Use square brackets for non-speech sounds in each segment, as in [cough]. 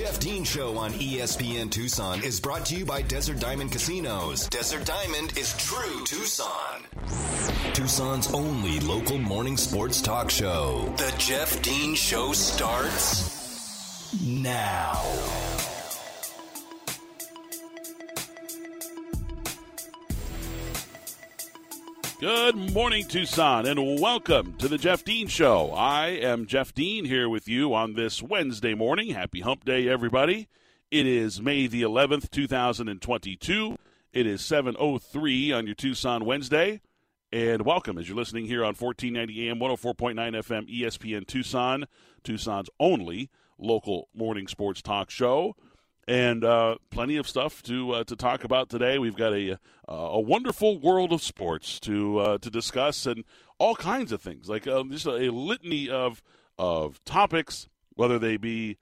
Jeff Dean Show on ESPN Tucson is brought to you by Desert Diamond Casinos. Desert Diamond is true Tucson. Tucson's only local morning sports talk show. The Jeff Dean Show starts now. Good morning, Tucson, and welcome to the Jeff Dean Show. I am Jeff Dean here with you on this Wednesday morning. Happy Hump Day, everybody. It is May the 11th, 2022. It is 7.03 on your Tucson Wednesday. And welcome as you're listening here on 1490 AM, 104.9 FM, ESPN Tucson, Tucson's only local morning sports talk show and uh, plenty of stuff to uh, to talk about today. We've got a uh, a wonderful world of sports to uh, to discuss, and all kinds of things like um, just a, a, litany of of topics, whether they be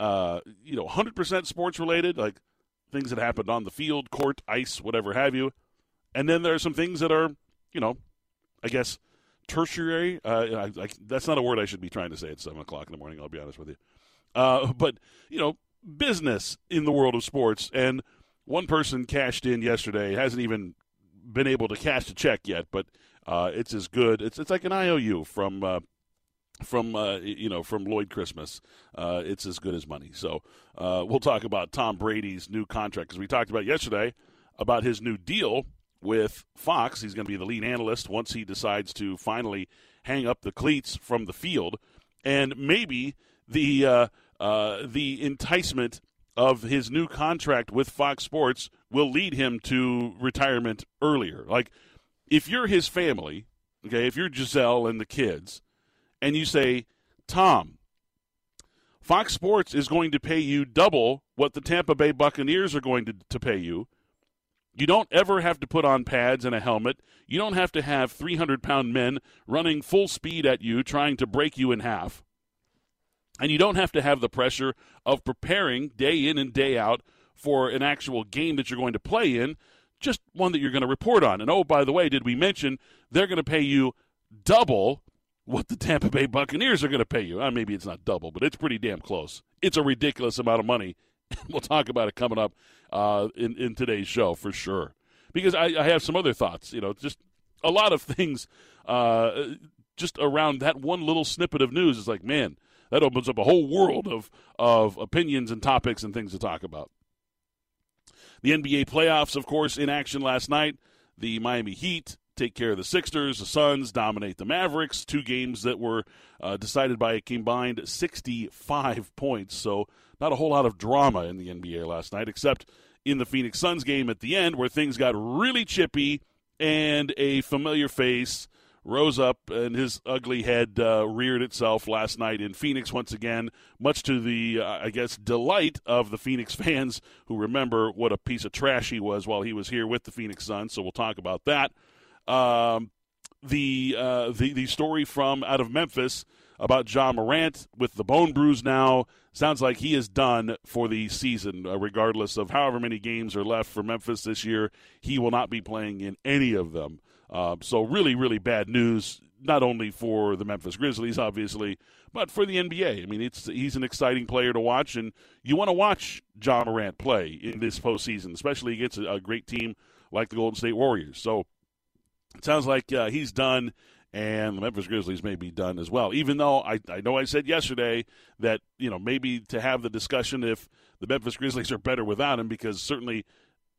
uh, you know 100% sports related, like things that happened on the field, court, ice, whatever have you, and then there are some things that are you know, I guess tertiary. Uh, I, I, that's not a word I should be trying to say at seven o'clock in the morning. I'll be honest with you. [laughs] but you know business in the world of sports. And one person cashed in yesterday, hasn't even been able to cash a check yet, but uh, it's as good. It's it's like an IOU from uh, from uh, you know from Lloyd Christmas. Uh, it's as good as money. So uh, we'll talk about Tom Brady's new contract because we talked about yesterday about his new deal with Fox. He's going to be the lead analyst once he decides to finally hang up the cleats from the field, and maybe the uh, the enticement of his new contract with Fox Sports will lead him to retirement earlier. Like, if you're his family, okay, if you're Gisele and the kids, and you say, Tom, Fox Sports is going to pay you double what the Tampa Bay Buccaneers are going to, to pay you. You don't ever have to put on pads and a helmet. You don't have to have 300 pound men running full speed at you trying to break you in half. And you don't have to have the pressure of preparing day in and day out for an actual game that you're going to play in, just one that you're going to report on. And oh, by the way, did we mention they're going to pay you double what the Tampa Bay Buccaneers are going to pay you? Uh, maybe it's not double, but it's pretty damn close. It's a ridiculous amount of money. [laughs] we'll talk about it coming up uh, in, in today's show for sure. Because I, I, have some other thoughts, you know, just a lot of [laughs] things uh, just around that one little snippet of news. It's like, man, that opens up a whole world of of opinions and topics and things to talk about. The NBA playoffs, of course, in action last night. The Miami Heat take care of the Sixers. The Suns dominate the Mavericks. Two games that were uh, decided by a combined 65 [laughs] points. So, not a whole lot of drama in the NBA last night, except in the Phoenix Suns game at the end where things got really chippy and a familiar face rose up and his ugly head uh, reared itself last night in Phoenix once again, much to the, uh, I guess, delight of the Phoenix [laughs] fans who remember what a piece of trash he was while he was here with the Phoenix Suns. So we'll talk about that. Um, the, uh, the the story from out of Memphis about Ja Morant with the bone bruise now sounds like he is done for the season, uh, regardless of however many games are left for Memphis this year. He will not be playing in any of them. Uh, so really, really bad news, not only for the Memphis Grizzlies, obviously, but for the NBA. I mean, it's he's an exciting player to watch, and you want to watch Ja Morant play in this postseason, especially against a, a great team like the Golden State Warriors. So it sounds like uh, he's done, and the Memphis Grizzlies may be done as well. Even though I, I know I said yesterday that you know maybe to have the discussion if the Memphis Grizzlies are better without him, because certainly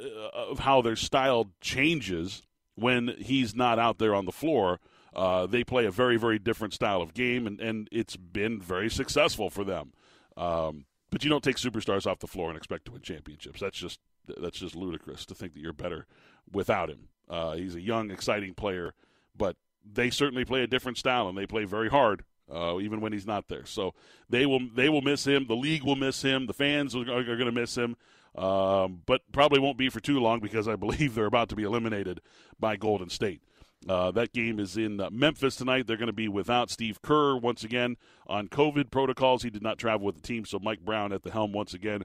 uh, of how their style changes when he's not out there on the floor. Uh, they play a very, very different style of game, and, and it's been very successful for them. Um, but you don't take superstars off the floor and expect to win championships. That's just that's just ludicrous to think that you're better without him. Uh, he's a young, exciting player, but they certainly play a different style, and they play very hard. Uh, even when he's not there, so they will they will miss him. The league will miss him. The fans are, are going to miss him um, but probably won't be for too long because I believe [laughs] they're about to be eliminated by Golden State. Uh, that game is in uh, Memphis tonight. They're going to be without Steve Kerr once again on COVID protocols. He did not travel with the team, so Mike Brown at the helm once again.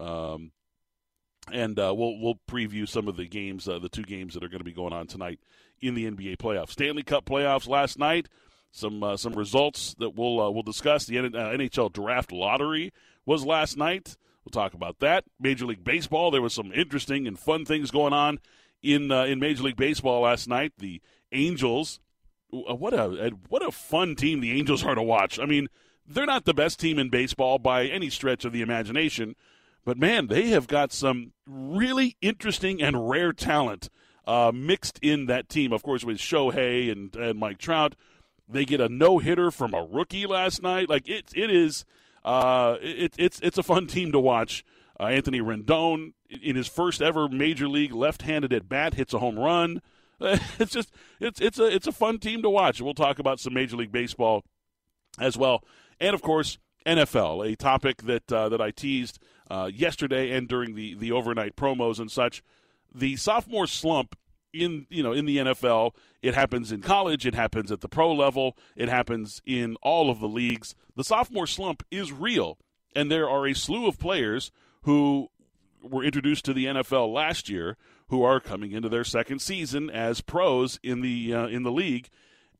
Um, and uh, we'll we'll preview some of the games, uh, the two games that are going to be going on tonight in the NBA playoffs. Stanley Cup playoffs last night. some uh, some results that we'll uh, we'll discuss. The NHL draft lottery was last night. We'll talk about that. Major League Baseball. There was some interesting and fun things going on in uh, in Major League Baseball last night. The Angels. Uh, what a what a fun team the Angels are to watch. I mean, they're not the best team in baseball by any stretch of the imagination, but man, they have got some really interesting and rare talent uh, mixed in that team. Of course, with Shohei and, and Mike Trout, they get a no hitter from a rookie last night. Like it, it is, uh, it, it's it's a fun team to watch. Uh, Anthony Rendon, in his first ever major league left-handed at bat, hits a home run. [laughs] It's just it's it's a it's a fun team to watch. We'll talk about some Major League Baseball as well, and of course NFL, a topic that uh, that I teased uh, yesterday and during the the overnight promos and such. The sophomore slump in you know in the NFL. It happens in college. It happens at the pro level. It happens in all of the leagues. The sophomore slump is real, and there are a slew of players who were introduced to the NFL last year who are coming into their second season as pros in the uh, in the league.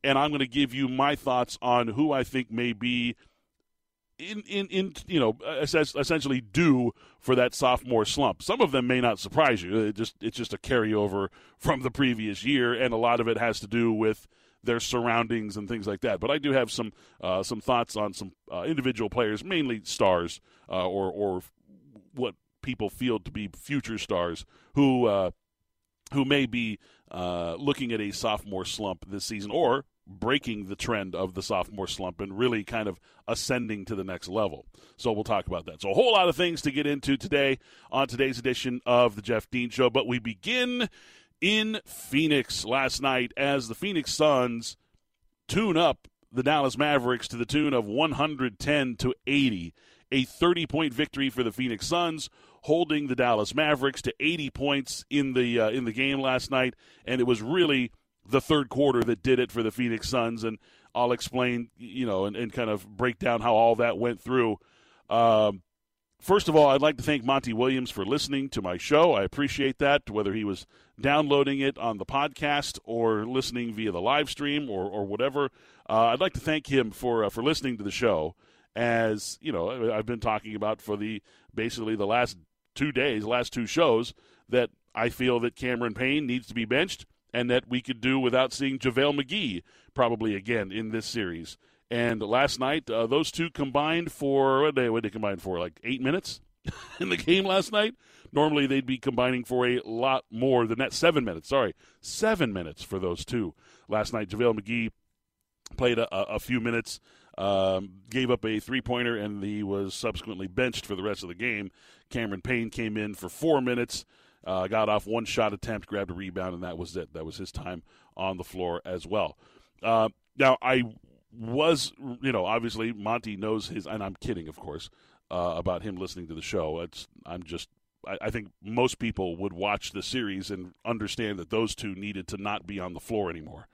And I'm going to give you my thoughts on who I think may be in, in, in you know essentially due for that sophomore slump. Some of them may not surprise you. It just it's just a carryover from the previous year, and a lot of it has to do with their surroundings and things like that. But I do have some uh, some thoughts on some uh, individual players, mainly stars uh, or or what people feel to be future stars who uh, who may be uh, looking at a sophomore slump this season or breaking the trend of the sophomore slump and really kind of ascending to the next level. So we'll talk about that. So a whole lot of things to get into today on today's edition of the Jeff Dean Show, but we begin in Phoenix last night as the Phoenix Suns tune up the Dallas Mavericks to the tune of 110 to 80. A 30 point victory for the Phoenix Suns, holding the Dallas Mavericks to 80 points in the uh, in the game last night, and it was really the third quarter that did it for the Phoenix Suns, and I'll explain, you know, and, and kind of break down how all that went through. Um, first of all, I'd like to thank Monty Williams for listening to my show. I appreciate that, whether he was downloading it on the podcast or listening via the live stream or, or whatever. Uh, I'd like to thank him for uh, for listening to the show. As you know, I've been talking about for the basically the last two days, last two shows, that I feel that Cameron Payne needs to be benched and that we could do without seeing JaVale McGee probably again in this series. And last night, uh, those two combined for what they what they combined for like eight minutes [laughs] in the game last night. Normally they'd be combining for a lot more than that. Seven minutes, sorry, seven minutes for those two last night. JaVale McGee played a, a few minutes, um, gave up a three pointer, and he was subsequently benched for the rest of the game. Cameron Payne came in for four minutes. Uh, got off one shot attempt, grabbed a rebound, and that was it. That was his time on the floor as well. Uh, now, I was, you know, obviously Monty knows his, and I'm kidding, of course, uh, about him listening to the show. It's, I'm just, I, I, think most people would watch the series and understand that those two needed to not be on the floor anymore.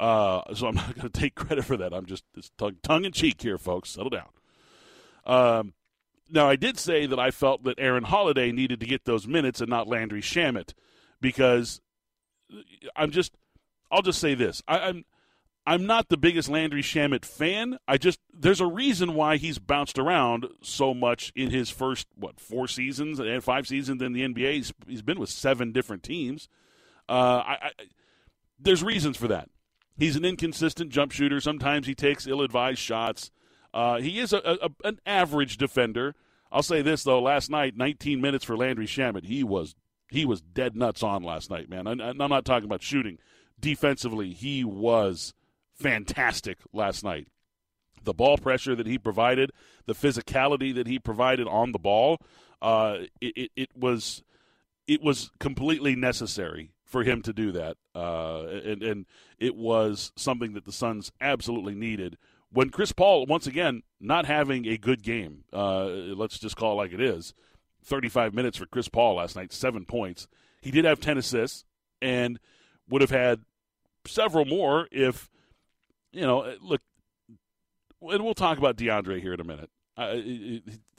Uh, so I'm [laughs] not going to take credit for that. I'm just tongue, tongue in cheek here, folks. Settle down. Um, now, I did say that I felt that Aaron Holiday needed to get those minutes and not Landry Shamet because I'm just, I'll just say this. I, I'm, I'm not the biggest Landry Shamet fan. I just there's a reason why he's bounced around so much in his first what four seasons and five seasons in the NBA. He's, he's been with seven different teams. Uh, I, I, there's reasons for that. He's an inconsistent jump shooter. Sometimes he takes ill-advised shots. Uh, he is a, a, an average defender. I'll say this though: last night, 19 minutes for Landry Shamet. He was he was dead nuts on last night, man. I, I'm not talking about shooting. Defensively, he was fantastic last night. The ball pressure that he provided, the physicality that he provided on the ball, uh, it, it, it was it was completely necessary for him to do that, uh, and, and it was something that the Suns absolutely needed when Chris Paul, once again, not having a good game, uh, let's just call it like it is 35 minutes for Chris Paul last night, seven points. He did have 10 assists and would have had several more if, you know, look, and we'll talk about DeAndre here in a minute. Uh,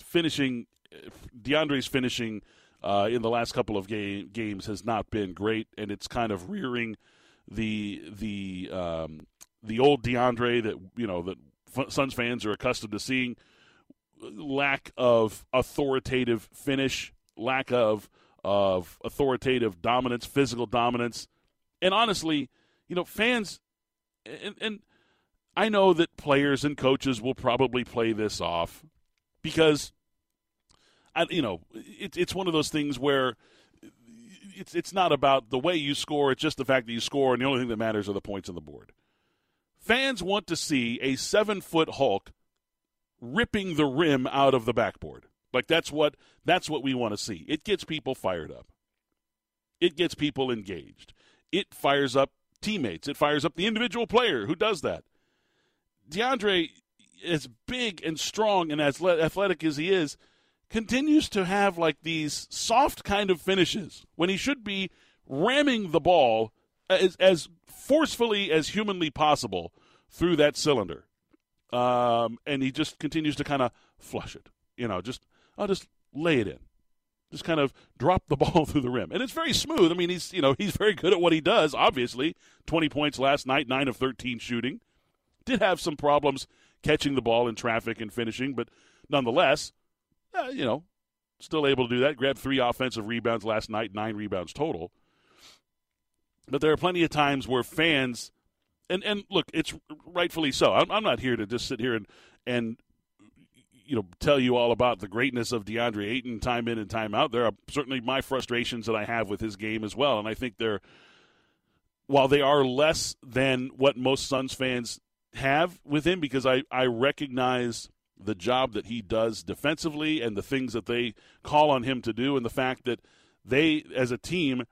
finishing, DeAndre's finishing uh, in the last couple of game, games has not been great, and it's kind of rearing the the um, the old DeAndre that you know that Suns fans are accustomed to seeing. Lack of authoritative finish, lack of of authoritative dominance, physical dominance, and honestly, you know, fans and, and I know that players and coaches will probably play this off because, I, you know, it, it's one of those things where it's it's not about the way you score; it's just the fact that you score, and the only thing that matters are the points on the board. Fans want to see a seven foot Hulk ripping the rim out of the backboard. Like that's what that's what we want to see. It gets people fired up. It gets people engaged. It fires up teammates. It fires up the individual player who does that. DeAndre, as big and strong and as athletic as he is, continues to have like these soft kind of finishes when he should be ramming the ball as, as forcefully as humanly possible through that cylinder. Um, and he just continues to kind of flush it. You know, just I'll just lay it in, just kind of drop the [laughs] ball through the rim, and it's very smooth. I mean, he's you know he's very good at what he does. Obviously, twenty points last night, nine of thirteen shooting. Did have some problems catching the ball in traffic and finishing, but nonetheless, uh, you know, still able to do that. Grabbed three offensive rebounds last night, nine rebounds total. But there are plenty of times where fans, and and look, it's rightfully so. I'm, I'm not here to just sit here and and you know tell you all about the greatness of DeAndre Ayton time in and time out. There are certainly my frustrations that I have with his game as well, and I think they're while they are less than what most Suns fans have with him because I, I recognize the job that he does defensively and the things that they call on him to do and the fact that they as a team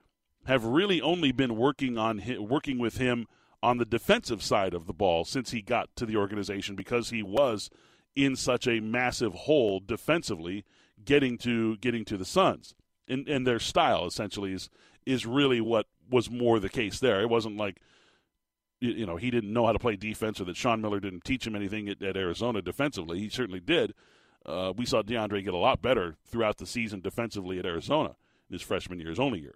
have really only been working on working with him on the defensive side of the ball since he got to the organization because he was in such a massive hole defensively getting to getting to the Suns. And and their style essentially is is really what was more the case there. It wasn't like you know he didn't know how to play defense or that Sean Miller didn't teach him anything at, at Arizona defensively. He certainly did. Uh, we saw DeAndre get a lot better throughout the season defensively at Arizona in his freshman year, his only year.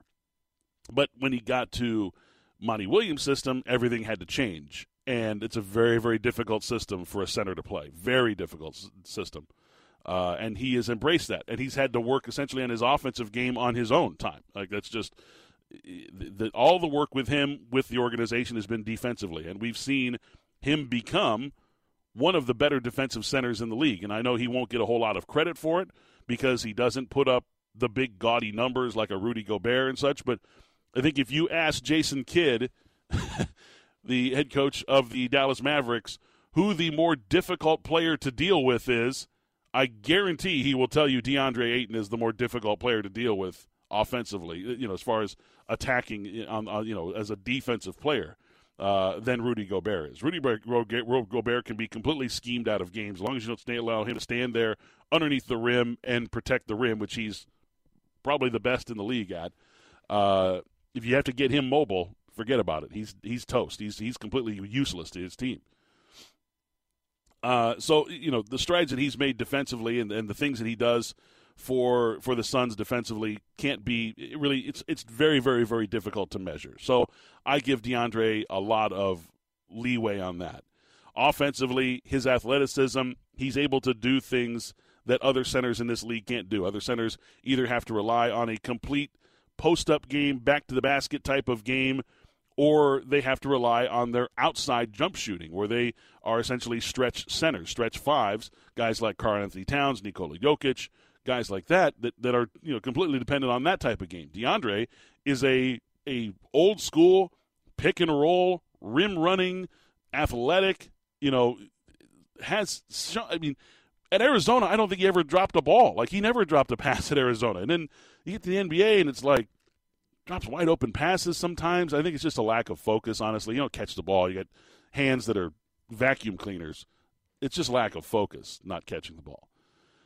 But when he got to Monty Williams' system, everything had to change, and it's a very very difficult system for a center to play. Very difficult s- system. Uh, and he has embraced that, and he's had to work essentially on his offensive game on his own time. Like that's just the, all the work with him with the organization has been defensively, and we've seen him become one of the better defensive centers in the league. And I know he won't get a whole lot of credit for it because he doesn't put up the big gaudy numbers like a Rudy Gobert and such. But I think if you ask Jason Kidd, [laughs] the head coach of the Dallas Mavericks, who the more difficult player to deal with is, I guarantee he will tell you DeAndre Ayton is the more difficult player to deal with offensively, you know, as far as attacking on, on you know, as a defensive player. Uh, than Rudy Gobert is. Rudy Gobert can be completely schemed out of games as long as you don't stay, allow him to stand there underneath the rim and protect the rim, which he's probably the best in the league at. Uh, if you have to get him mobile, forget about it. He's he's toast. He's he's completely useless to his team. Uh, so you know the strides that he's made defensively and, and the things that he does for for the Suns defensively can't be it really it's it's very very very difficult to measure. So I give DeAndre a lot of leeway on that. Offensively, his athleticism, he's able to do things that other centers in this league can't do. Other centers either have to rely on a complete post up game, back to the basket type of game, or they have to rely on their outside jump shooting, where they are essentially stretch centers, stretch fives, guys like Karl-Anthony Towns, Nikola Jokic, guys like that that, that are you know completely dependent on that type of game. DeAndre is a a old school pick and roll, rim running, athletic. You know, has I mean. At Arizona, I don't think he ever dropped a ball. Like he never dropped a pass at Arizona. And then you get to the NBA, and it's like drops wide open passes sometimes. I think it's just a lack of focus, honestly. You don't catch the ball. You got hands that are vacuum cleaners. It's just lack of focus, not catching the ball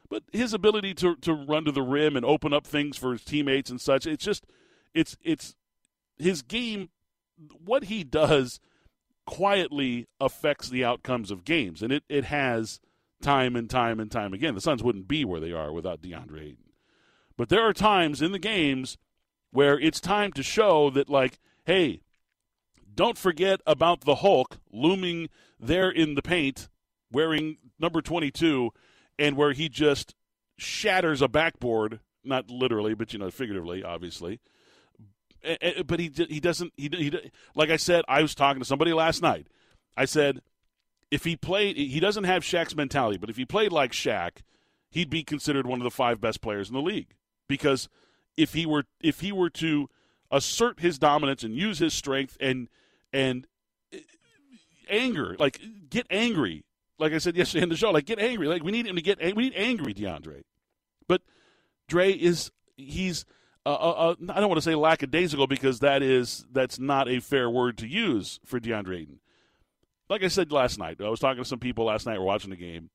but his ability to to run to the rim and open up things for his teammates and such, it's just it's it's his game. What he does quietly affects the outcomes of games, and it it has time and time and time again. The Suns wouldn't be where they are without DeAndre Ayton. But there are times in the games where it's time to show that, like, hey, don't forget about the Hulk looming there in the paint, wearing number 22, and where he just shatters a backboard, not literally, but you know, figuratively, obviously. Eh, eh, but he he doesn't he, he like I said I was talking to somebody last night. I said if he played he doesn't have Shaq's mentality, but if he played like Shaq, he'd be considered one of the five best players in the league because if he were if he were to assert his dominance and use his strength and and uh, anger, like get angry. Like I said yesterday in the show, like get angry. Like we need him to get we need angry DeAndre. But Dre is he's uh, uh, uh, I don't want to say lackadaisical because that is that's not a fair word to use for DeAndre Ayton. Like I said last night, I was talking to some people last night. We're watching the game.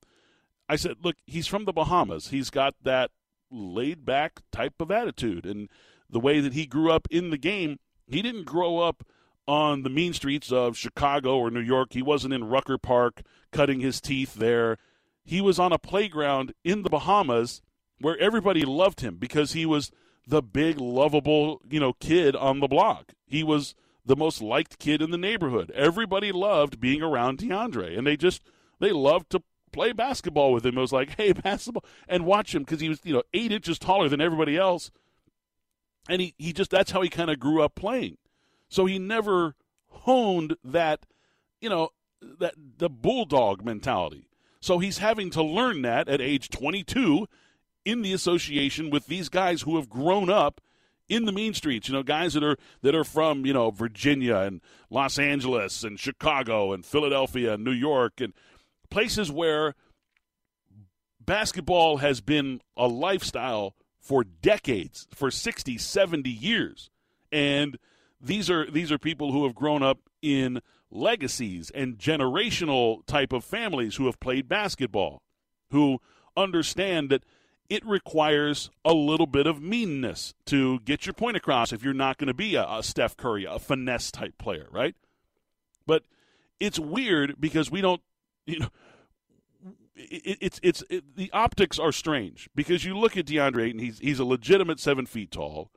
I said, look, he's from the Bahamas. He's got that laid back type of attitude, and the way that he grew up in the game, he didn't grow up on the mean streets of Chicago or New York. He wasn't in Rucker Park cutting his teeth there. He was on a playground in the Bahamas where everybody loved him because he was the big lovable, you know, kid on the block. He was the most liked kid in the neighborhood. Everybody loved being around DeAndre and they just they loved to play basketball with him. It was like, [laughs] "Hey, basketball." And watch him cuz he was, you know, 8 inches taller than everybody else and he, he just that's how he kind of grew up playing. So he never honed that, you know, that the bulldog mentality. So he's having to learn that at age 22 in the association with these guys who have grown up in the mean streets, you know, guys that are that are from, you know, Virginia and Los Angeles and Chicago and Philadelphia and New York and places where basketball has been a lifestyle for decades, for 60, 70 years. And these are these are people who have grown up in legacies and generational type of families who have played basketball, who understand that it requires a little bit of meanness to get your point across if you're not going to be a, a Steph Curry, a finesse type player, right? But it's weird because we don't, you know, it, it's it's it, the optics are strange because you look at DeAndre Ayton, he's he's a legitimate seven feet tall.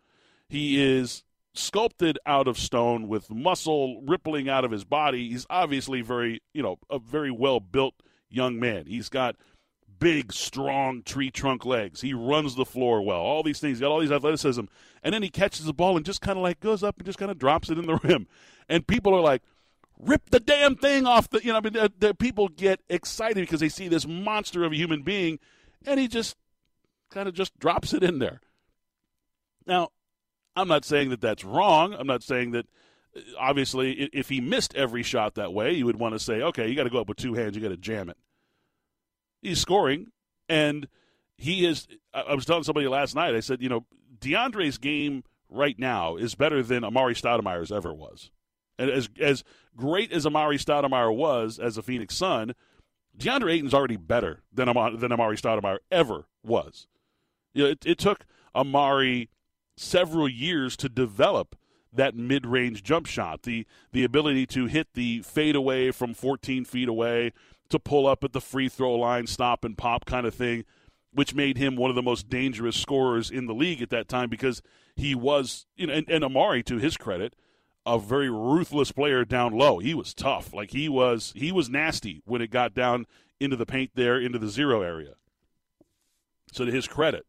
He is sculpted out of stone with muscle rippling out of his body. He's obviously very you know a very well built young man. He's got big, strong tree trunk legs. He runs the floor well. All these things. He's got all these athleticism, and then he catches the ball and just kind of like goes up and just kind of drops it in the [laughs] rim. And people are like, rip the damn thing off the you know I mean the, the people get excited because they see this monster of a human being and he just kind of just drops it in there. Now, I'm not saying that that's wrong. I'm not saying that uh, obviously if he missed every shot that way, you would want to say, okay, you got to go up with two hands, you got to jam it. He's scoring and he is I was telling somebody last night, I said, you know, DeAndre's game right now is better than Amar'e Stoudemire's ever was. And as as great as Amar'e Stoudemire was as a Phoenix Sun, DeAndre Ayton's already better than Amar'e, than Amar'e Stoudemire ever was. You know, it, it took Amar'e several years to develop that mid-range jump shot, the the ability to hit the fade away from 14 feet away, to pull up at the free throw line, stop and pop kind of thing, which made him one of the most dangerous scorers in the league at that time because he was, you know, and, and Amar'e, to his credit, a very ruthless player down low. He was tough. Like he was he was nasty when it got down into the paint there into the zero area. So to his credit.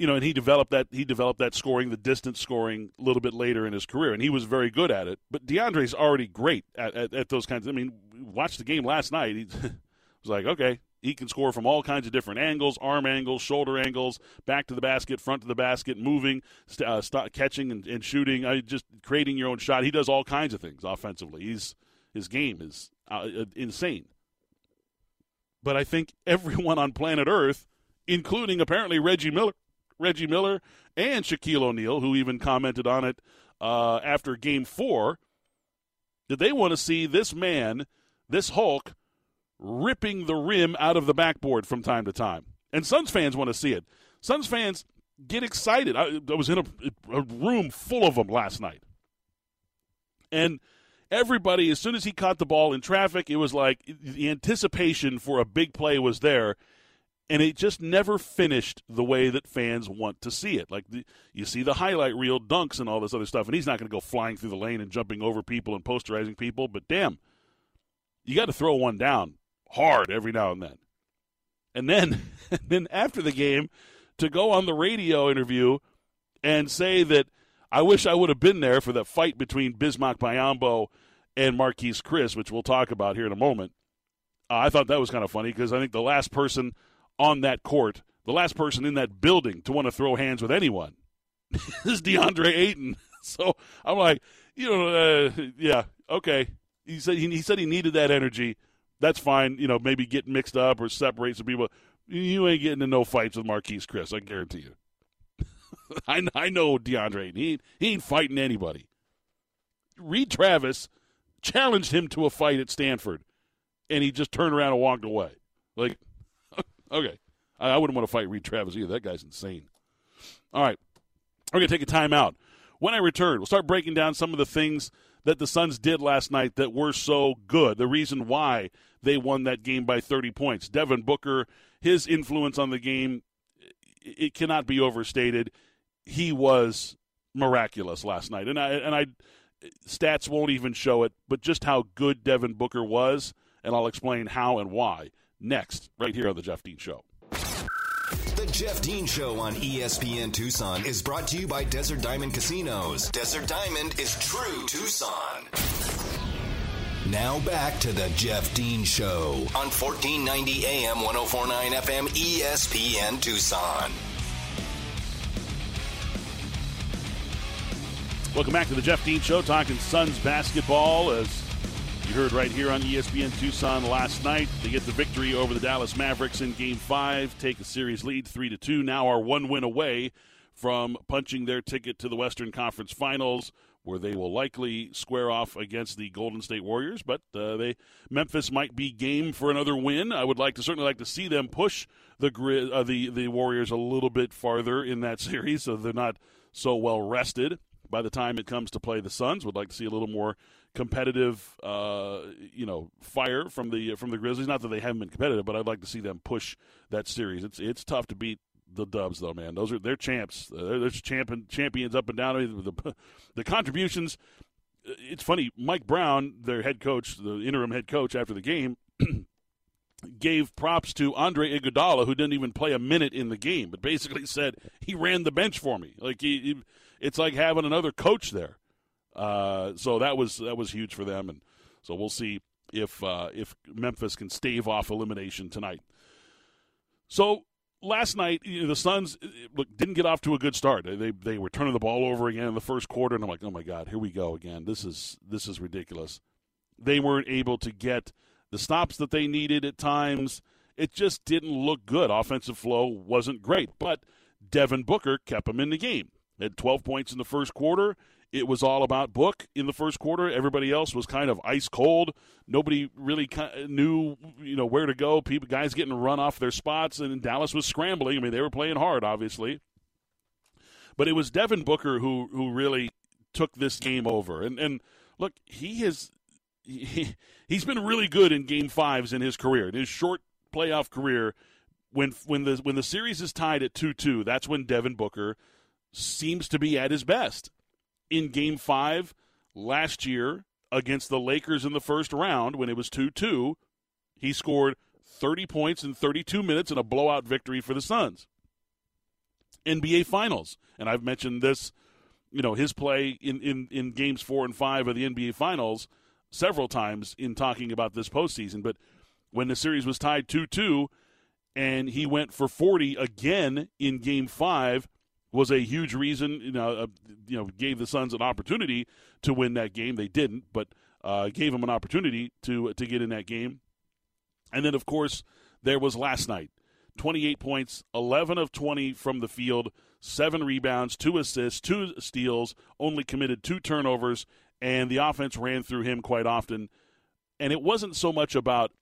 You know, and he developed that he developed that scoring, the distance scoring a little bit later in his career, and he was very good at it. But DeAndre's already great at, at, at those kinds. Of, I mean, watch the game last night. He [laughs] was like, okay, he can score from all kinds of different angles, arm angles, shoulder angles, back to the basket, front to the basket, moving, uh, stop, catching and, and shooting, uh, just creating your own shot. He does all kinds of things offensively. He's his game is uh, uh insane. But I think everyone on planet Earth, including apparently Reggie Miller, Reggie Miller and Shaquille O'Neal, who even commented on it uh, after Game Four, did they want to see this man, this Hulk ripping the rim out of the backboard from time to time. And Suns fans want to see it. Suns fans get excited. I, I was in a, a room full of them last night. And everybody, as soon as he caught the ball in traffic, it was like the anticipation for a big play was there. And it just never finished the way that fans want to see it. Like the, you see the highlight reel dunks and all this other stuff, and he's not going to go flying through the lane and jumping over people and posterizing people. But damn, you got to throw one down hard every now and then. And then, [laughs] and then after the game, to go on the radio interview and say that I wish I would have been there for the fight between Bismack Biyombo and Marquese Chriss, which we'll talk about here in a moment. Uh, I thought that was kind of funny because I think the last person on that court, the last person in that building to want to throw hands with anyone [laughs] is DeAndre Ayton. [laughs] So I'm like, you know, uh, yeah, okay. He said he, he said he needed that energy. That's fine. You know, maybe get mixed up or separate some people. You ain't getting in no fights with Marquese Chriss. I guarantee you. [laughs] I, I know DeAndre Ayton. He, he ain't fighting anybody. Reid Travis challenged him to a fight at Stanford, and he just turned around and walked away. Like, Okay. I, I wouldn't want to fight Reid Travis either. That guy's insane. All right. We're going to take a timeout. When I return, we'll start breaking down some of the things that the Suns did last night that were so good. The reason why they won that game by 30 points. Devin Booker, his influence on the game, it cannot be overstated. He was miraculous last night. And I and I stats won't even show it, but just how good Devin Booker was, and I'll explain how and why next, right here on The Jeff Dean Show. The Jeff Dean Show on ESPN Tucson is brought to you by Desert Diamond Casinos. Desert Diamond is true Tucson. Now back to the Jeff Dean Show on 1490 AM 1049 FM ESPN Tucson. Welcome back to the Jeff Dean Show, talking Suns basketball as you heard right here on ESPN Tucson last night. They get the victory over the Dallas Mavericks in Game Five, take a series lead three to two. Now are one win away from punching their ticket to the Western Conference Finals, where they will likely square off against the Golden State Warriors. But uh, they Memphis might be game for another win. I would like to certainly like to see them push the uh, the the Warriors a little bit farther in that [laughs] series, so they're not so well rested by the time it comes to play the Suns. Would like to see a little more competitive, uh, you know, fire from the from the Grizzlies. Not that they haven't been competitive, but I'd like to see them push that series. It's it's tough to beat the Dubs, though, man. Those are they're champs. Uh, they're, champion champions up and down. I mean, the, the contributions. It's funny. Mike Brown, their head coach, the interim head coach, after the game. [clears throat] gave props to Andre Iguodala, who didn't even play a minute in the game, but basically said he ran the bench for me. Like he, he it's like having another coach there. Uh, so that was that was huge for them, and so we'll see if uh, if Memphis can stave off elimination tonight. So last night, you know, the Suns uh, look, didn't get off to a good start. They they were turning the ball over again in the first quarter, and I'm like, oh my god, here we go again. This is this is ridiculous. They weren't able to get the stops that they needed at times. It just didn't look good. Offensive flow wasn't great, but Devin Booker kept them in the game. Had 12 points in the first quarter. It was all about Book in the first quarter. Everybody else was kind of ice cold. Nobody really knew, you know, where to go. People, guys getting run off their spots, and Dallas was scrambling. I mean, they were playing hard, obviously. But it was Devin Booker who who really took this game over. And and look, he has he, he's been really good in game fives in his career, in his short playoff career. When when the when the series is tied at two two, that's when Devin Booker seems to be at his best in game five last year against the Lakers in the first round when it was 2 2. He scored 30 points in 32 minutes in a blowout victory for the Suns. NBA Finals. And I've mentioned this, you know, his play in, in, in games four and five of the NBA Finals several times in talking about this postseason. But when the series was tied 2 2, and he went for 40 again in game five was a huge reason. You know, uh, you know, gave the Suns an opportunity to win that game. They didn't, but uh, gave them an opportunity to to get in that game. And then, of course, there was last night. 28 points, 11 of 20 from the field, seven rebounds, two assists, two steals, only committed two turnovers, and the offense ran through him quite often. And it wasn't so much about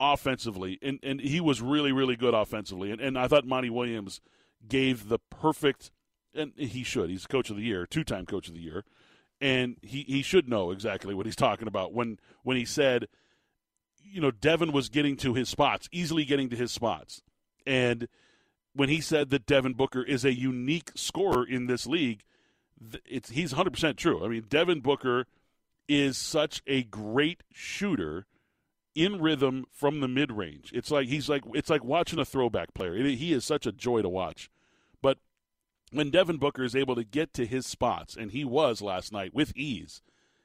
offensively, and, and he was really, really good offensively. And, and I thought Monty Williams – gave the perfect, and he should. He's coach of the year, two time coach of the year, and he, he should know exactly what he's talking about when when he said, you know, Devin was getting to his spots, easily getting to his spots, And when he said that Devin Booker is a unique scorer in this league, it's he's 100% true. I mean, Devin Booker is such a great shooter in rhythm from the mid range. It's like he's like it's like watching a throwback player. he is such a joy to watch. But when Devin Booker is able to get to his spots, and he was last night with ease,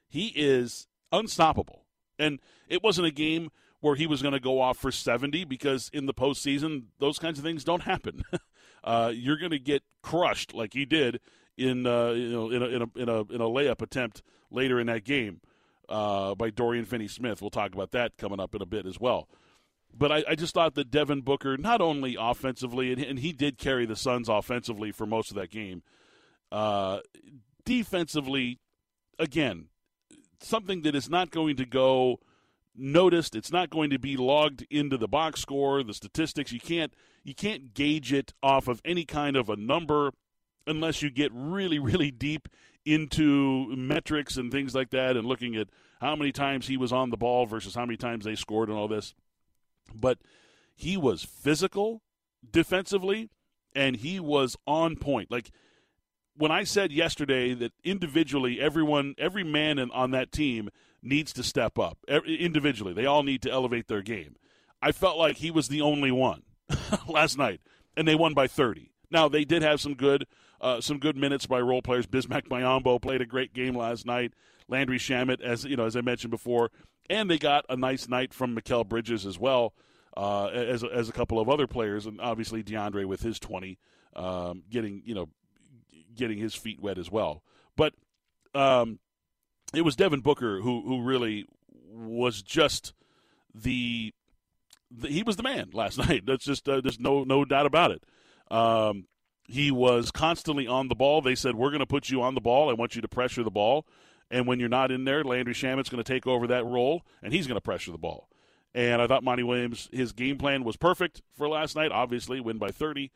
he is unstoppable. And it wasn't a game where he was going to go off for 70 because in the postseason, those kinds of things don't happen. [laughs] uh, you're going to get crushed like he did in uh, you know in a, in a, in a in a layup attempt later in that game uh, by Dorian Finney-Smith. We'll talk about that coming up in a bit as well. But I, I just thought that Devin Booker, not only offensively, and, and, he did carry the Suns offensively for most of that game, uh, defensively, again, something that is not going to go noticed. It's not going to be logged into the box score, the statistics. You can't you can't gauge it off of any kind of a number unless you get really really deep into metrics and things like that and looking at how many times he was on the ball versus how many times they scored and all this. But he was physical defensively and he was on point. Like when I said yesterday that individually, everyone, every man in, on that team needs to step up individually. They all need to elevate their game. I felt like he was the only one [laughs] last night, and they won by 30. Now they did have some good, uh, some good minutes by role players. Bismack Biyombo played a great game last night. Landry Shamet, as you know, as I mentioned before, and they got a nice night from Mikal Bridges as well, uh, as as a couple of other players, and obviously DeAndre with his 20, um, getting you know getting his feet wet as well. But um, it was Devin Booker who who really was just the, the he was the man last [laughs] night. That's just uh, there's no no doubt about it. Um, he was constantly on the ball. They said we're going to put you on the ball. I want you to pressure the ball. And when you're not in there, Landry Shamet's going to take over that role, and he's going to pressure the ball. And I thought Monty Williams, his game plan was perfect for last night. Obviously, win by 30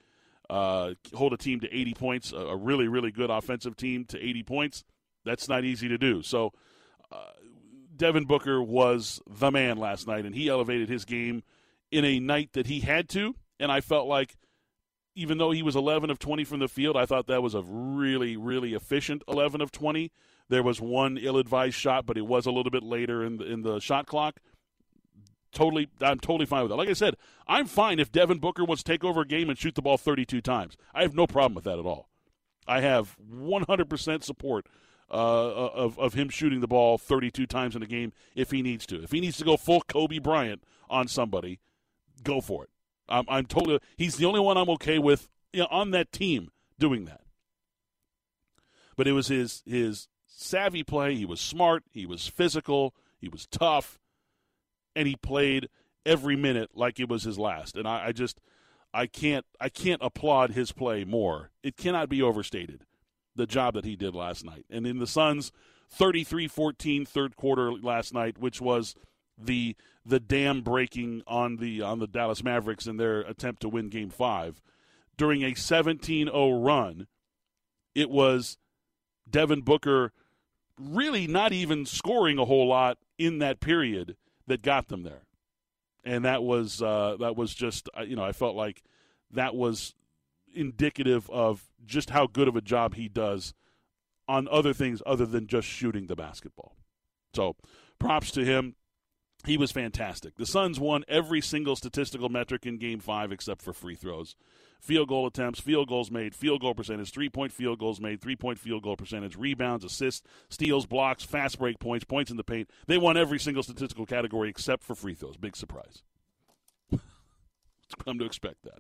uh, hold a team to 80 points, a, really, really good offensive team to 80 points. That's not easy to do. So, uh, Devin Booker was the man last night, and he elevated his game in a night that he had to. And I felt like, even though he was 11 of 20 from the field, I thought that was a really, really efficient 11 of 20. There was one ill-advised shot, but it was a little bit later in the, in the shot clock totally I'm totally fine with that. Like I said, I'm fine if Devin Booker wants to take over a game and shoot the ball 32 times. I have no problem with that at all. I have 100% support uh, of of him shooting the ball 32 times in a game if he needs to. If he needs to go full Kobe Bryant on somebody, go for it. I'm, I'm totally. He's the only one I'm okay with you know, on that team doing that. But it was his his savvy play. He was smart. He was physical. He was tough and he played every minute like it was his last. And I, I just I can't I can't applaud his play more. It cannot be overstated the job that he did last night. And in the Suns 33-14 third quarter last night, which was the the dam breaking on the on the Dallas Mavericks in their attempt to win game 5 during a 17-0 run, it was Devin Booker really not even scoring a whole lot in that period that got them there, and that was uh, that was just uh, you know I felt like that was indicative of just how good of a job he does on other things other than just shooting the basketball. So, props to him. He was fantastic. The Suns won every single statistical metric in game 5 except for free throws field goal attempts, field goals made, field goal percentage, three point field goals made, three point field goal percentage, rebounds, assists, steals, blocks, fast break points, points in the paint. They won every single statistical category except for free throws. Big surprise. [laughs] Come to expect that.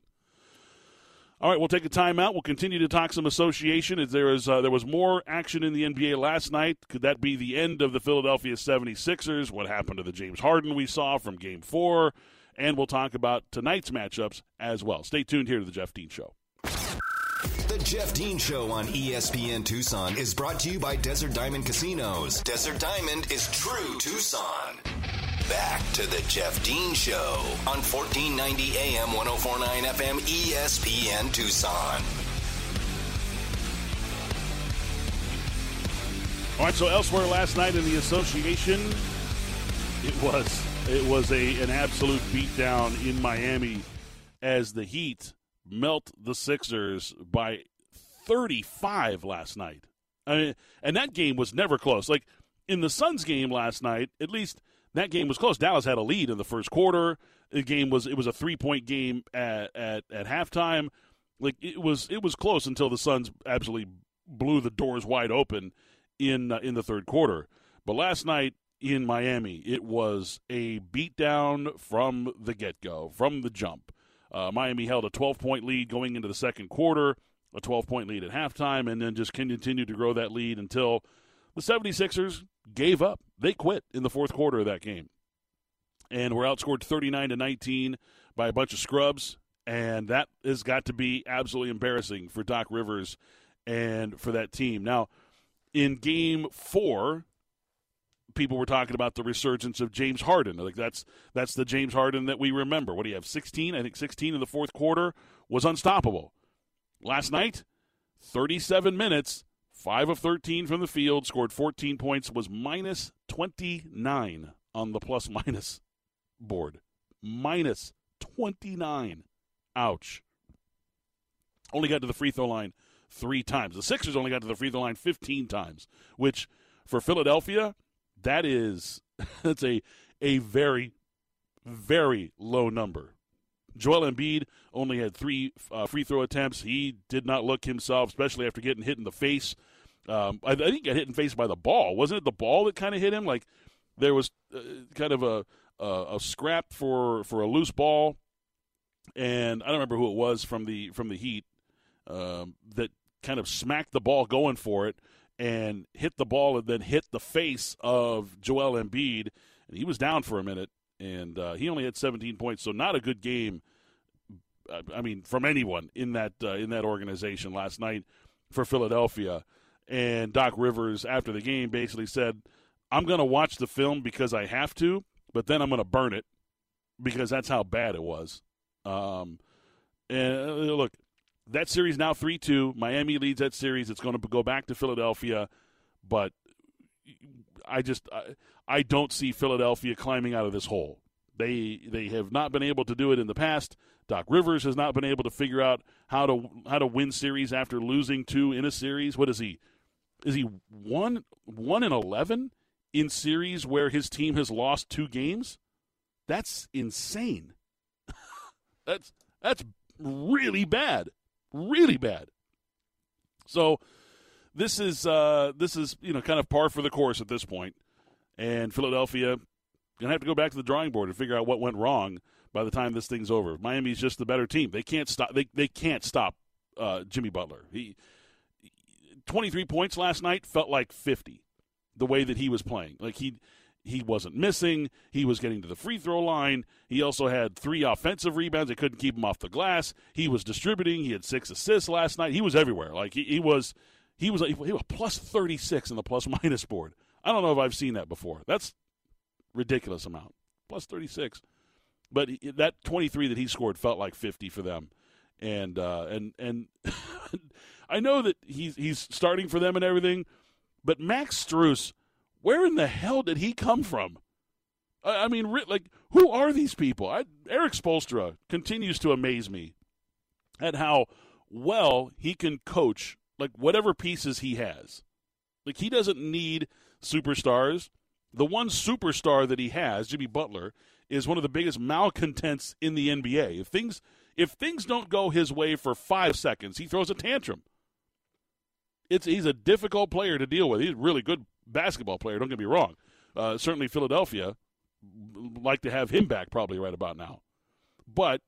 All right, we'll take a timeout. We'll continue to talk some association. There is uh, there was more action in the NBA last night. Could that be the end of the Philadelphia 76ers? What happened to the James Harden we saw from Game Four? and we'll talk about tonight's matchups as well. Stay tuned here to the Jeff Dean Show. The Jeff Dean Show on ESPN Tucson is brought to you by Desert Diamond Casinos. Desert Diamond is true Tucson. Back to the Jeff Dean Show on 1490 AM 1049 FM ESPN Tucson. All right, so elsewhere last night in the association, it was it was a an absolute beatdown in Miami as the Heat melt the Sixers by 35 last night. I mean, and that game was never close. Like in the Suns game last night, at least that game was close. Dallas had a lead in the first quarter. The game was it was a three point game at, at at halftime. Like it was it was close until the Suns absolutely blew the doors wide open in uh, in the third quarter. But last night in Miami, it was a beatdown from the get go, from the jump. Uh, Miami held a 12 point lead going into the second quarter, a 12 point lead at halftime, and then just continued to grow that lead until the 76ers gave up. They quit in the fourth quarter of that game. And were outscored 39 to 19 by a bunch of scrubs. And that has got to be absolutely embarrassing for Doc Rivers and for that team. Now, in game four, people were talking about the resurgence of James Harden. Like that's that's the James Harden that we remember. What do you have? 16, I think 16 in the fourth quarter was unstoppable. Last night, 37 minutes, 5 of 13 from the field, scored 14 points, was minus 29 on the plus minus board. Minus 29. Ouch. Only got to the free throw line 3 times. The Sixers only got to the free throw line 15 times, which for Philadelphia that is [laughs] that's a a very very low number. Joel Embiid only had three uh, free throw attempts. He did not look himself, especially after getting hit in the face. Um, I, I, think he got hit in face by the ball. Wasn't it the ball that kind of hit him? Like there was uh, kind of a, a, a scrap for for a loose ball, and I don't remember who it was from the from the Heat um, that kind of smacked the ball going for it and hit the ball and then hit the face of Joel Embiid. And he was down for a minute, and uh, he only had 17 points, so not a good game. I mean, from anyone in that uh, in that organization last night for Philadelphia. And Doc Rivers, after the game, basically said, "I'm going to watch the film because I have to, but then I'm going to burn it because that's how bad it was." Um, and uh, look, that series now 3 2. Miami leads that series. It's going to go back to Philadelphia, but I just I, I don't see Philadelphia climbing out of this hole. They they have not been able to do it in the past. Doc Rivers has not been able to figure out how to how to win series after losing two in a series. What is he? Is he one one and eleven in series where his team has lost two games? That's insane. [laughs] that's that's really bad really bad. So this is uh, this is you know kind of par for the course at this point. point, and Philadelphia gonna have to go back to the drawing board and figure out what went wrong by the time this thing's over. Miami's just the better team. They can't stop. They they can't stop uh, Jimmy Butler. He twenty three points last night felt like fifty, the way that he was playing. Like he he wasn't missing. He was getting to the free throw line. He also had three offensive rebounds. They couldn't keep him off the glass. He was distributing. He had six assists last night. He was everywhere. Like he, he was, he was, he was plus thirty six in the plus [laughs] minus board. I don't know if I've seen that before. That's ridiculous amount. Plus thirty six, but that twenty three that he scored felt like fifty for them, and uh, and and [laughs] I know that he's he's starting for them and everything, but Max Strus where in the hell did he come from? I, I mean, like, who are these people? I, Erik Spoelstra continues to amaze me at how well he can coach, like, whatever pieces he has. Like, he doesn't need superstars. The one superstar that he has, Jimmy Butler, is one of the biggest malcontents in the NBA. If things if things don't go his way for five seconds, he throws a tantrum. It's he's a difficult player to deal with. He's a really good basketball player. Don't get me wrong. Uh, certainly, Philadelphia like to have him back probably right about now. But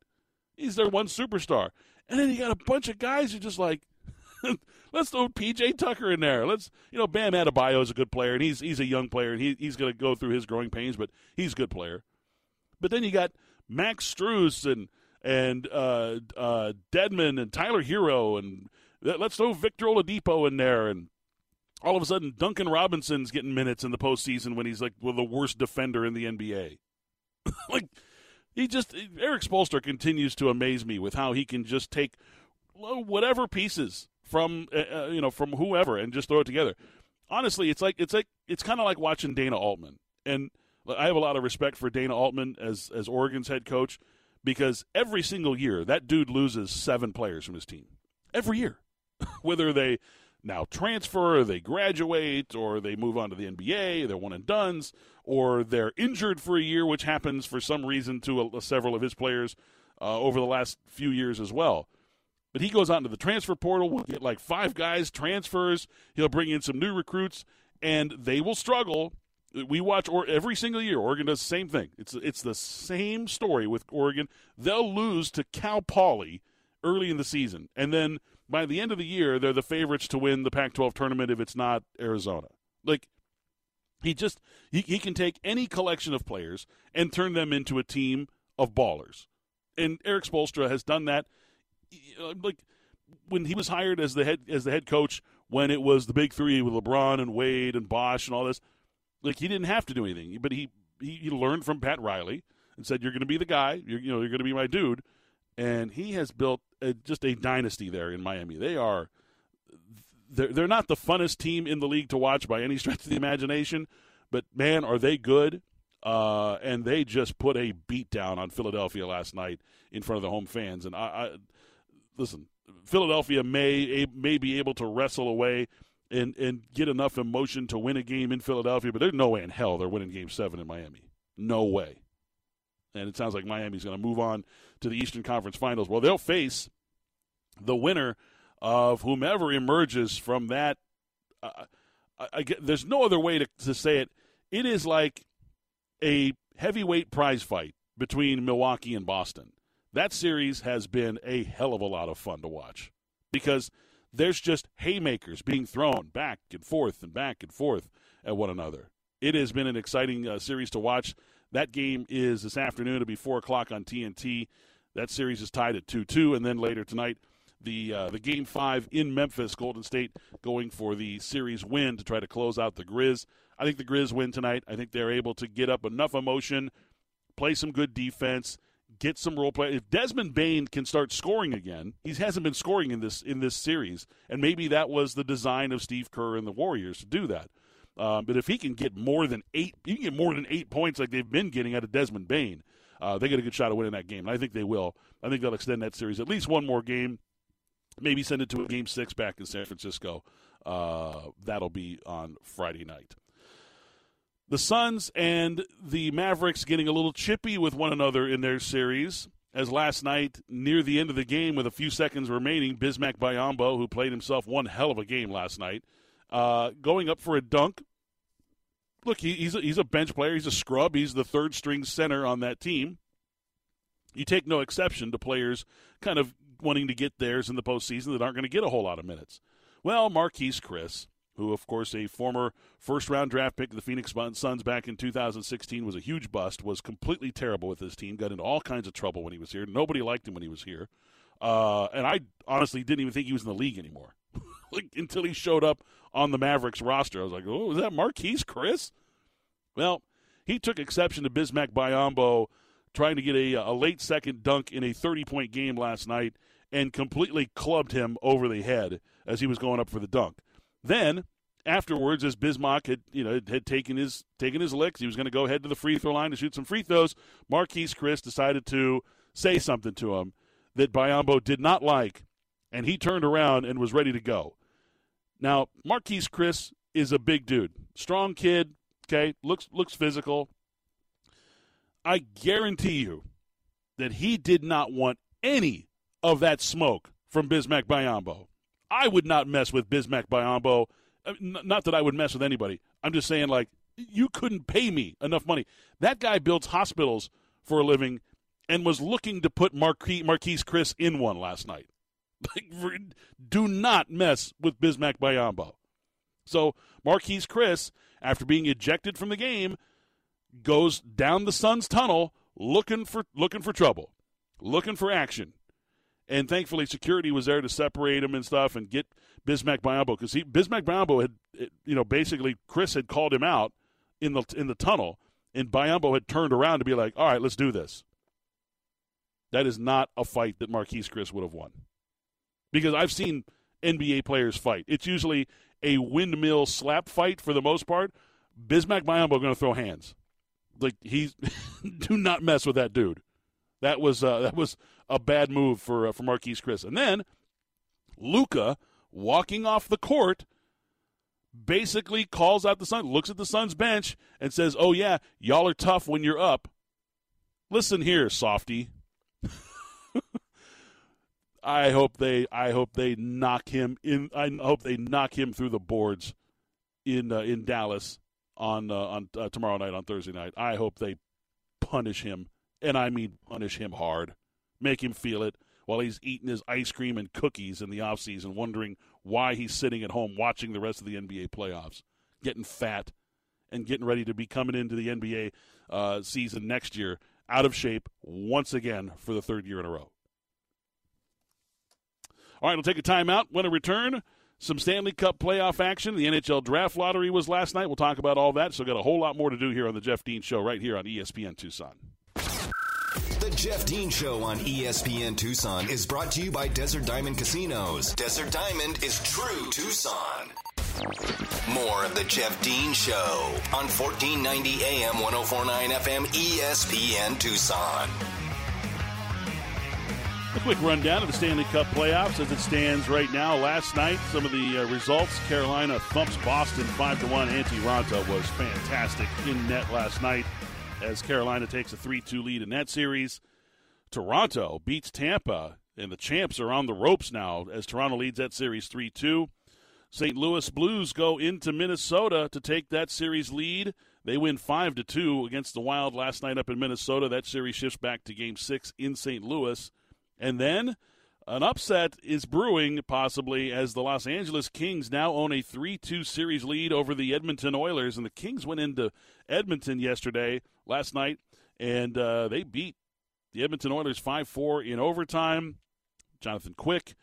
he's their one superstar, and then you got a bunch of guys who just like. [laughs] let's throw PJ Tucker in there. Let's you know Bam Adebayo is a good player and he's he's a young player and he, he's going to go through his growing pains, but he's a good player. But then you got Max Strus and and uh, uh, Dedmon and Tyler Herro and let's throw Victor Oladipo in there and all of a sudden Duncan Robinson's getting minutes in the postseason when he's like well, the worst defender in the NBA. [laughs] like he just Erik Spoelstra continues to amaze me with how he can just take whatever pieces from uh, uh, you know from whoever and just throw it together. Honestly, it's like it's like it's kind of like watching Dana Altman, and I have a lot of respect for Dana Altman as as Oregon's head coach, because every single year that dude loses seven players from his team. Every year. [laughs] Whether they now transfer, they graduate, or they move on to the NBA, they're one and duns, or they're injured for a year, which happens for some reason to a, several of his players uh, over the last few years as well. But he goes out into the transfer portal, will get like five guys, transfers, he'll bring in some new recruits, and they will struggle. We watch or every single year. Oregon does the same thing. It's it's the same story with Oregon. They'll lose to Cal Poly early in the season, and then by the end of the year, they're the favorites to win the Pac-12 tournament if it's not Arizona. Like he just he, he can take any collection of players and turn them into a team of ballers. And Erik Spoelstra has done that uh, like when he was hired as the head as the head coach when it was the big 3 with LeBron and Wade and Bosh and all this. Like he didn't have to do anything, but he he, he learned from Pat Riley and said you're going to be the guy, you're you know, you're going to be my dude. And he has built a, just a dynasty there in Miami. They are they're, they're not the funnest team in the league to watch by any stretch of the imagination, but man, are they good. Uh, and they just put a beat down on Philadelphia last night in front of the home fans. And I, I listen, Philadelphia may may be able to wrestle away and and get enough emotion to win a game in Philadelphia, but there's no way in hell they're winning Game Seven in Miami. No way. And it sounds like Miami's going to move on to the Eastern Conference Finals. Well, they'll face the winner of whomever emerges from that. Uh, I, I get, there's no other way to, to say it. It is like a heavyweight prize fight between Milwaukee and Boston. That series has been a hell of a lot of fun to watch because there's just haymakers being thrown back and forth and back and forth at one another. It has been an exciting uh, series to watch. That game is this afternoon. It'll be 4 o'clock on TNT. That series is tied at 2 2. And then later tonight, the uh, the game five in Memphis, Golden State going for the series win to try to close out the Grizz. I think the Grizz win tonight. I think they're able to get up enough emotion, play some good defense, get some role play. If Desmond Bane can start scoring again, he hasn't been scoring in this in this series, and maybe that was the design of Steve Kerr and the Warriors to do that. Um, but if he can get more than eight, he can get more than eight points like they've been getting out of Desmond Bane. Uh, they get a good shot of winning that game. And I think they will. I think they'll extend that series at least one more game. Maybe send it to a game six back in San Francisco. Uh, that'll be on Friday night. The Suns and the Mavericks getting a little chippy with one another in their series. As last night, near the end of the game, with a few seconds remaining, Bismack Biyombo, who played himself one hell of a game last night, uh, going up for a dunk. Look, he, he's a, he's a bench player. He's a scrub. He's the third string center on that team. You take no exception to players kind of wanting to get theirs in the postseason that aren't going to get a whole lot of minutes. Well, Marquese Chriss, who, of course, a former first round draft pick of the Phoenix Suns back in 2016, was a huge bust, was completely terrible with his team, got into all kinds of trouble when he was here. Nobody liked him when he was here. Uh, and I honestly didn't even think he was in the league anymore. [laughs] like until he showed up on the Mavericks roster. I was like, oh, is that Marquese Chriss? Well, he took exception to Bismack Biyombo trying to get a, a late second dunk in a 30 point game last night and completely clubbed him over the head as he was going up for the dunk. Then afterwards, as Bismack had you know had taken his taken his licks, he was going to go ahead to the free throw line to shoot some free throws. Marquese Chriss decided to say something to him that Biyombo did not like, and he turned around and was ready to go. Now, Marquese Chriss is a big dude, strong kid. Okay, looks looks physical. I guarantee you that he did not want any of that smoke from Bismack Biyombo. I would not mess with Bismack Biyombo. Uh, not that I would mess with anybody. I'm just saying, like, you couldn't pay me enough money. That guy builds hospitals for a living and was looking to put Marquis, Marquese Chriss in one last night. [laughs] Do not mess with Bismack Biyombo. So Marquese Chriss, after being ejected from the game, goes down the Suns tunnel looking for looking for trouble, looking for action and thankfully security was there to separate him and stuff and get Bismack Biyombo because he Bismack Biyombo had eh, you know basically Chriss had called him out in the in the tunnel and Biyombo had turned around to be like, all right, let's do this. That is not a fight that Marquese Chriss would have won because I've seen NBA players fight. It's usually a windmill slap fight for the most part. Bismack Biyombo going to throw hands. Like he's [laughs] do not mess with that dude. That was uh, that was a bad move for uh, for Marquese Chriss. And then Luka walking off the court basically calls out the Sun, looks at the Suns bench, and says, "Oh yeah, y'all are tough when you're up." Listen here, softy. I hope they I hope they knock him in. I hope they knock him through the boards in uh, in Dallas on uh, on uh, tomorrow night on Thursday night. I hope they punish him, and I mean punish him hard, make him feel it while he's eating his ice cream and cookies in the off season, wondering why he's sitting at home watching the rest of the NBA playoffs, getting fat, and getting ready to be coming into the NBA uh, season next year out of shape once again for the third year in a row. All right, we'll take a timeout. When a return, some Stanley Cup playoff action. The NHL draft lottery was last night. We'll talk about all that. So, got a whole lot more to do here on the Jeff Dean Show right here on ESPN Tucson. The Jeff Dean Show on ESPN Tucson is brought to you by Desert Diamond Casinos. Desert Diamond is true Tucson. More of the Jeff Dean Show on 1490 AM 1049 FM ESPN Tucson. A quick rundown of the Stanley Cup playoffs as it stands right now. Last night, some of the uh, results: Carolina thumps Boston five to one. Antti Raanta was fantastic in net last night as Carolina takes a three-two lead in that series. Toronto beats Tampa, and the champs are on the ropes now as Toronto leads that series three-two. St. Louis Blues go into Minnesota to take that series lead. They win five to two against the Wild last night up in Minnesota. That series shifts back to Game Six in St. Louis. And then an upset is brewing, possibly, as the Los Angeles Kings now own a 3 2 series lead over the Edmonton Oilers. And the Kings went into Edmonton yesterday, last night, and uh, they beat the Edmonton Oilers 5 4 in overtime. Jonathan Quick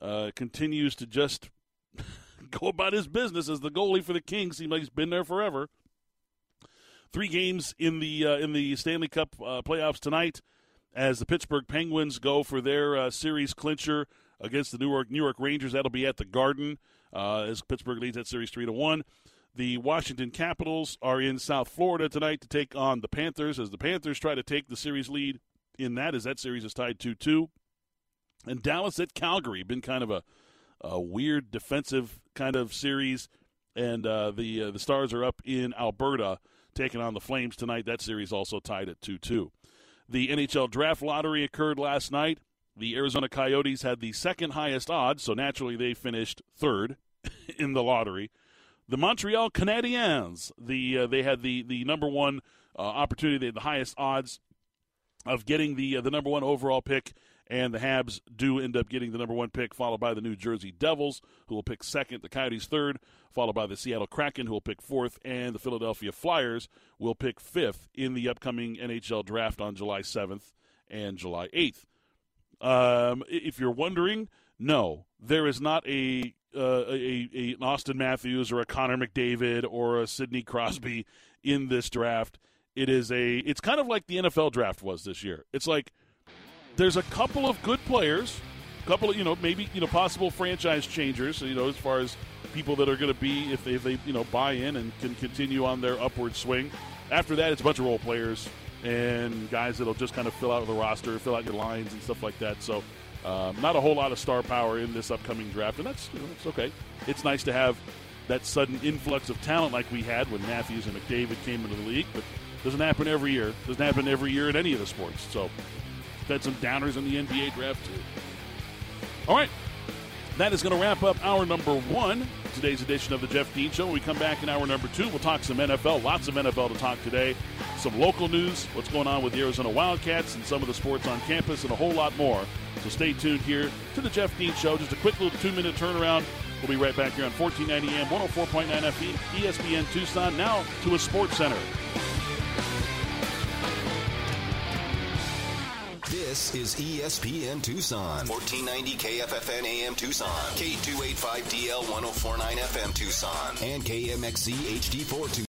uh, continues to just [laughs] go about his business as the goalie for the Kings. Seems like he's been there forever. Three games in the uh, in the Stanley Cup uh, playoffs tonight as the Pittsburgh Penguins go for their uh, series clincher against the New York New York Rangers. That'll be at the Garden uh, as Pittsburgh leads that series three to one. The Washington Capitals are in South Florida tonight to take on the Panthers as the Panthers try to take the series lead in that as that series is tied 2 2. And Dallas at Calgary, been kind of a, a weird defensive kind of series. And uh, the uh, the Stars are up in Alberta taking on the Flames tonight. That series also tied at 2 2. The NHL draft lottery occurred last night. The Arizona Coyotes had the second highest odds, so naturally they finished third [laughs] in the lottery. The Montreal Canadiens, the uh, they had the the number one uh, opportunity, they had the highest odds of getting the uh, the number one overall pick, and the Habs do end up getting the number one pick, followed by the New Jersey Devils, who will pick second. The Coyotes third, followed by the Seattle Kraken, who will pick fourth, and the Philadelphia Flyers will pick fifth in the upcoming NHL draft on July 7th and July 8th. Um, if you're wondering, no, there is not a, uh, a, a an Auston Matthews or a Connor McDavid or a Sidney Crosby in this draft. It is a. It's kind of like the NFL draft was this year. It's like there's a couple of good players, a couple of you know maybe you know possible franchise changers. You know as far as people that are going to be if they, if they you know buy in and can continue on their upward swing. After that, it's a bunch of role players and guys that'll just kind of fill out the roster, fill out your lines and stuff like that. So, um, not a whole lot of star power in this upcoming draft, and that's you know, it's okay. It's nice to have that sudden influx of talent like we had when Matthews and McDavid came into the league, but doesn't happen every year. Doesn't happen every year in any of the sports. So, had some downers in the NBA draft too. All right, that is going to wrap up hour number one, today's edition of the Jeff Dean Show. When we come back in hour number two, we'll talk some NFL, lots of NFL to talk today, some local news, what's going on with the Arizona Wildcats, and some of the sports on campus, and a whole lot more. So stay tuned here to the Jeff Dean Show. Just a quick little two minute turnaround. We'll be right back here on 1490 AM, 104.9 FM, ESPN Tucson. Now to a sports center. This is ESPN Tucson, 1490 KFFN AM Tucson, K285DL 1049 FM Tucson, and KMXC HD4 Tucson.